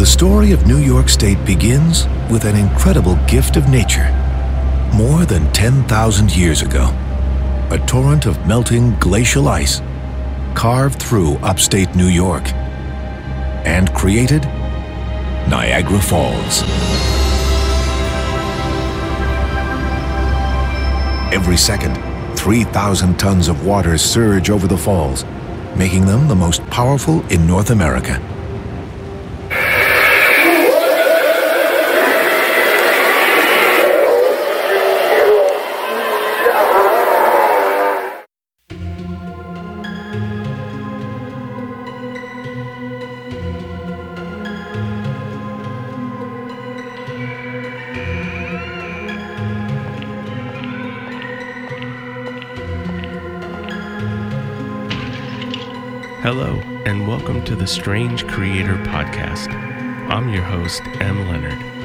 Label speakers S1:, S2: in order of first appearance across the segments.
S1: The story of New York State begins with an incredible gift of nature. More than 10,000 years ago, a torrent of melting glacial ice carved through upstate New York and created Niagara Falls. Every second, 3,000 tons of water surge over the falls, making them the most powerful in North America.
S2: Hello, and welcome to the Strange Creator Podcast. I'm your host, M. Leonard.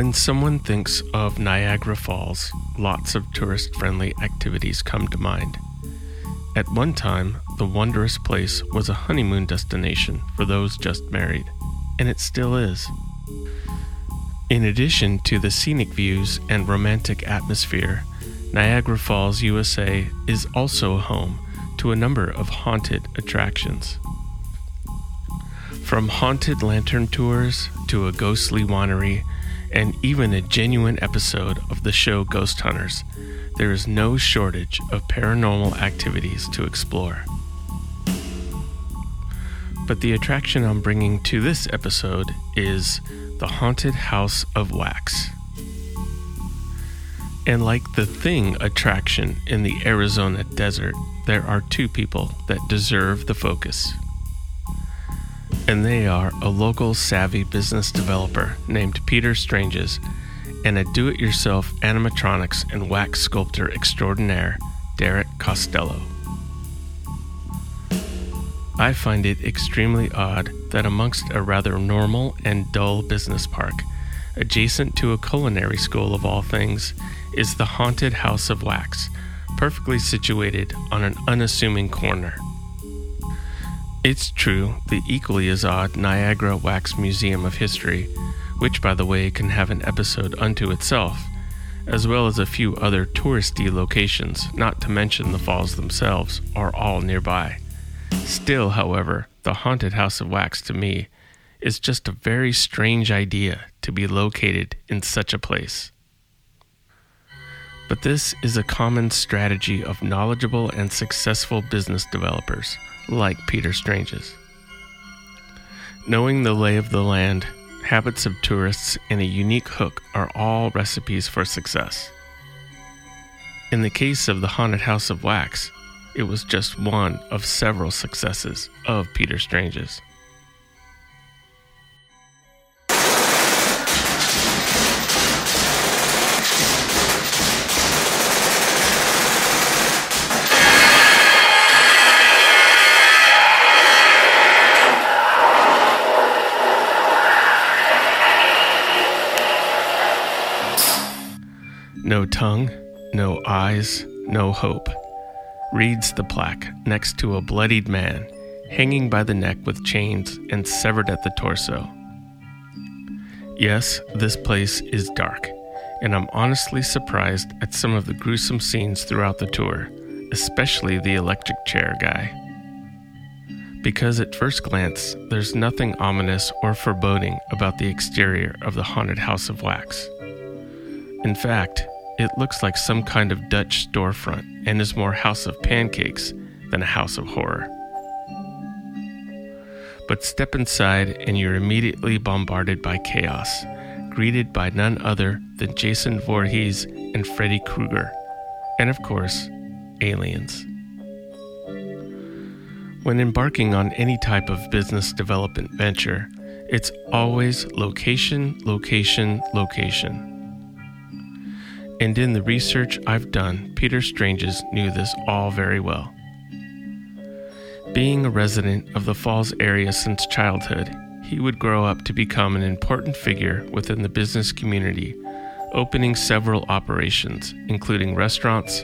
S2: When someone thinks of Niagara Falls, lots of tourist friendly activities come to mind. At one time, the wondrous place was a honeymoon destination for those just married, and it still is. In addition to the scenic views and romantic atmosphere, Niagara Falls, USA is also home to a number of haunted attractions. From haunted lantern tours to a ghostly winery and even a genuine episode of the show Ghost Hunters, there is no shortage of paranormal activities to explore. But the attraction I'm bringing to this episode is the Haunted House of Wax. And like the Thing attraction in the Arizona desert, there are two people that deserve the focus and they are a local savvy business developer named Peter Stranges and a do it yourself animatronics and wax sculptor extraordinaire, Derek Costello. I find it extremely odd that amongst a rather normal and dull business park, adjacent to a culinary school of all things, is the haunted House of Wax, perfectly situated on an unassuming corner. It's true, the equally as odd Niagara Wax Museum of History, which, by the way, can have an episode unto itself, as well as a few other touristy locations, not to mention the falls themselves, are all nearby. Still, however, the Haunted House of Wax to me is just a very strange idea to be located in such a place. But this is a common strategy of knowledgeable and successful business developers like Peter Stranges. Knowing the lay of the land, habits of tourists, and a unique hook are all recipes for success. In the case of the Haunted House of Wax, it was just one of several successes of Peter Stranges. No tongue, no eyes, no hope, reads the plaque next to a bloodied man hanging by the neck with chains and severed at the torso. Yes, this place is dark, and I'm honestly surprised at some of the gruesome scenes throughout the tour, especially the electric chair guy. Because at first glance, there's nothing ominous or foreboding about the exterior of the haunted House of Wax. In fact, it looks like some kind of Dutch storefront and is more House of Pancakes than a House of Horror. But step inside and you're immediately bombarded by chaos, greeted by none other than Jason Voorhees and Freddy Krueger, and of course, aliens. When embarking on any type of business development venture, It's always location, location, location. And in the research I've done, Peter Stranges knew this all very well. Being a resident of the Falls area since childhood, he would grow up to become an important figure within the business community, opening several operations, including restaurants,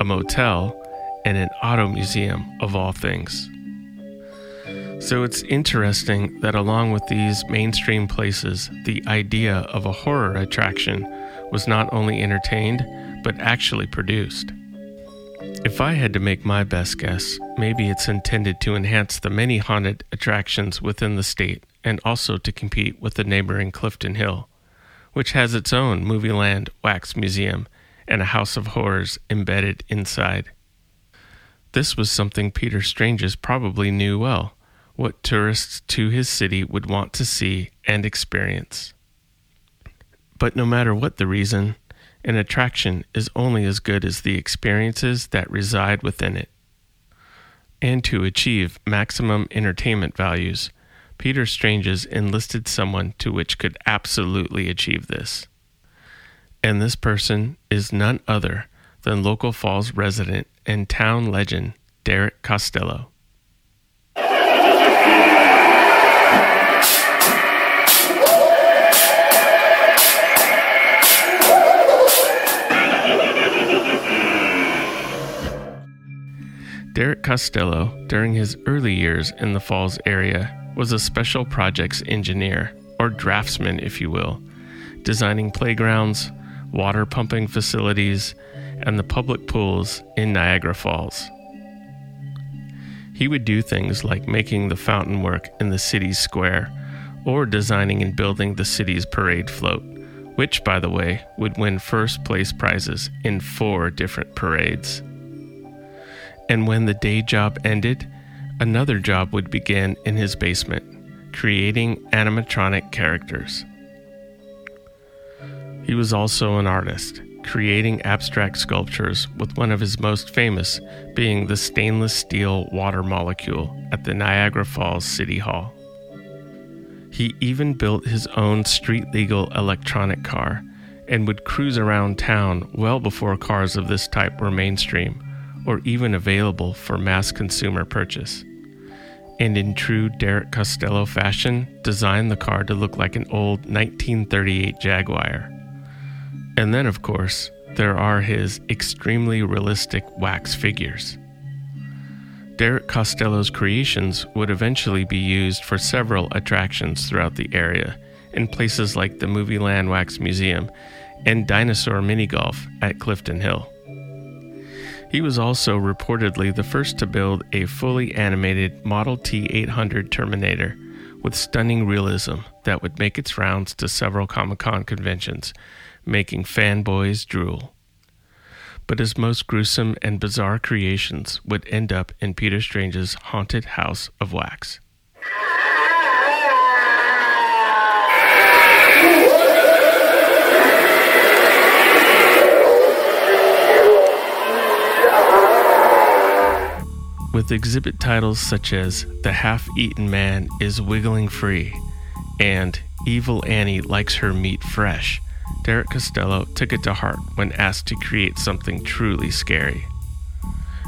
S2: a motel, and an auto museum, of all things. So it's interesting that along with these mainstream places, the idea of a horror attraction was not only entertained, but actually produced. If I had to make my best guess, maybe it's intended to enhance the many haunted attractions within the state and also to compete with the neighboring Clifton Hill, which has its own Movieland Wax Museum and a House of Horrors embedded inside. This was something Peter Stranges probably knew well what tourists to his city would want to see and experience. But no matter what the reason, an attraction is only as good as the experiences that reside within it. And to achieve maximum entertainment values, Peter Stranges enlisted someone to which could absolutely achieve this. And this person is none other than local Falls resident and town legend Derek Costello. Derek Costello, during his early years in the Falls area, was a special projects engineer, or draftsman, if you will, designing playgrounds, water pumping facilities, and the public pools in Niagara Falls. He would do things like making the fountain work in the city's square, or designing and building the city's parade float, which, by the way, would win first place prizes in four different parades. And when the day job ended, another job would begin in his basement, creating animatronic characters. He was also an artist, creating abstract sculptures, with one of his most famous being the stainless steel water molecule at the Niagara Falls City Hall. He even built his own street legal electronic car and would cruise around town well before cars of this type were mainstream or even available for mass consumer purchase. And in true Derek Costello fashion, designed the car to look like an old 1938 Jaguar. And then, of course, there are his extremely realistic wax figures. Derek Costello's creations would eventually be used for several attractions throughout the area, in places like the Movieland Wax Museum and Dinosaur Mini Golf at Clifton Hill. He was also reportedly the first to build a fully animated Model T 800 Terminator with stunning realism that would make its rounds to several Comic Con conventions, making fanboys drool. But his most gruesome and bizarre creations would end up in Peter Stranges' haunted house of wax. Exhibit titles such as The Half Eaten Man is Wiggling Free and Evil Annie Likes Her Meat Fresh, Derek Costello took it to heart when asked to create something truly scary.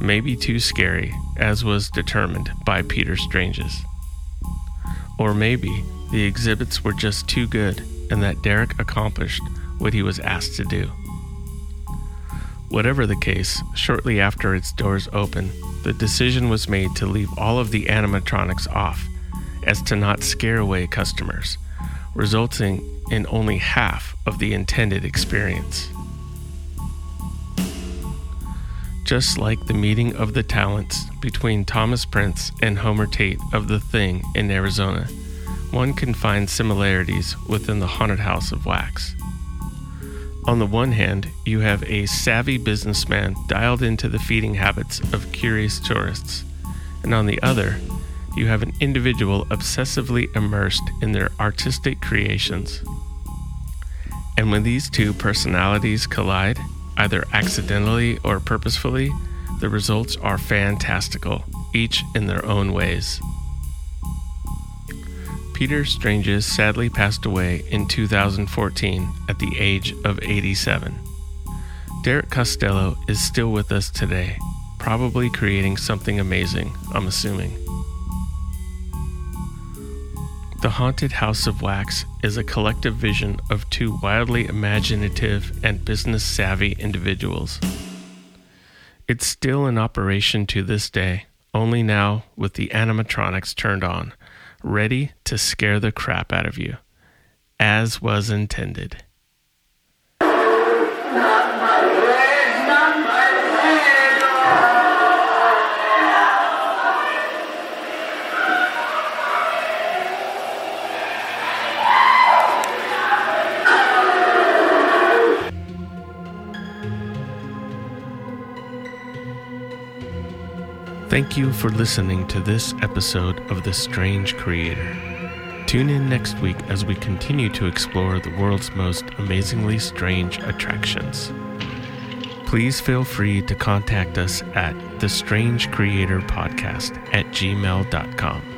S2: Maybe too scary, as was determined by Peter Stranges. Or maybe the exhibits were just too good and that Derek accomplished what he was asked to do. Whatever the case, shortly after its doors opened, the decision was made to leave all of the animatronics off as to not scare away customers, resulting in only half of the intended experience. Just like the meeting of the talents between Thomas Prince and Homer Tate of The Thing in Arizona, one can find similarities within the haunted house of wax. On the one hand, you have a savvy businessman dialed into the feeding habits of curious tourists, and on the other, you have an individual obsessively immersed in their artistic creations. And when these two personalities collide, either accidentally or purposefully, the results are fantastical, each in their own ways. Peter Stranges sadly passed away in 2014 at the age of 87. Derek Costello is still with us today, probably creating something amazing, I'm assuming. The Haunted House of Wax is a collective vision of two wildly imaginative and business savvy individuals. It's still in operation to this day, only now with the animatronics turned on, ready to scare the crap out of you, as was intended. Thank you for listening to this episode of The Strange Creator. Tune in next week as we continue to explore the world's most amazingly strange attractions. Please feel free to contact us at the Strange Creator Podcast at gmail.com.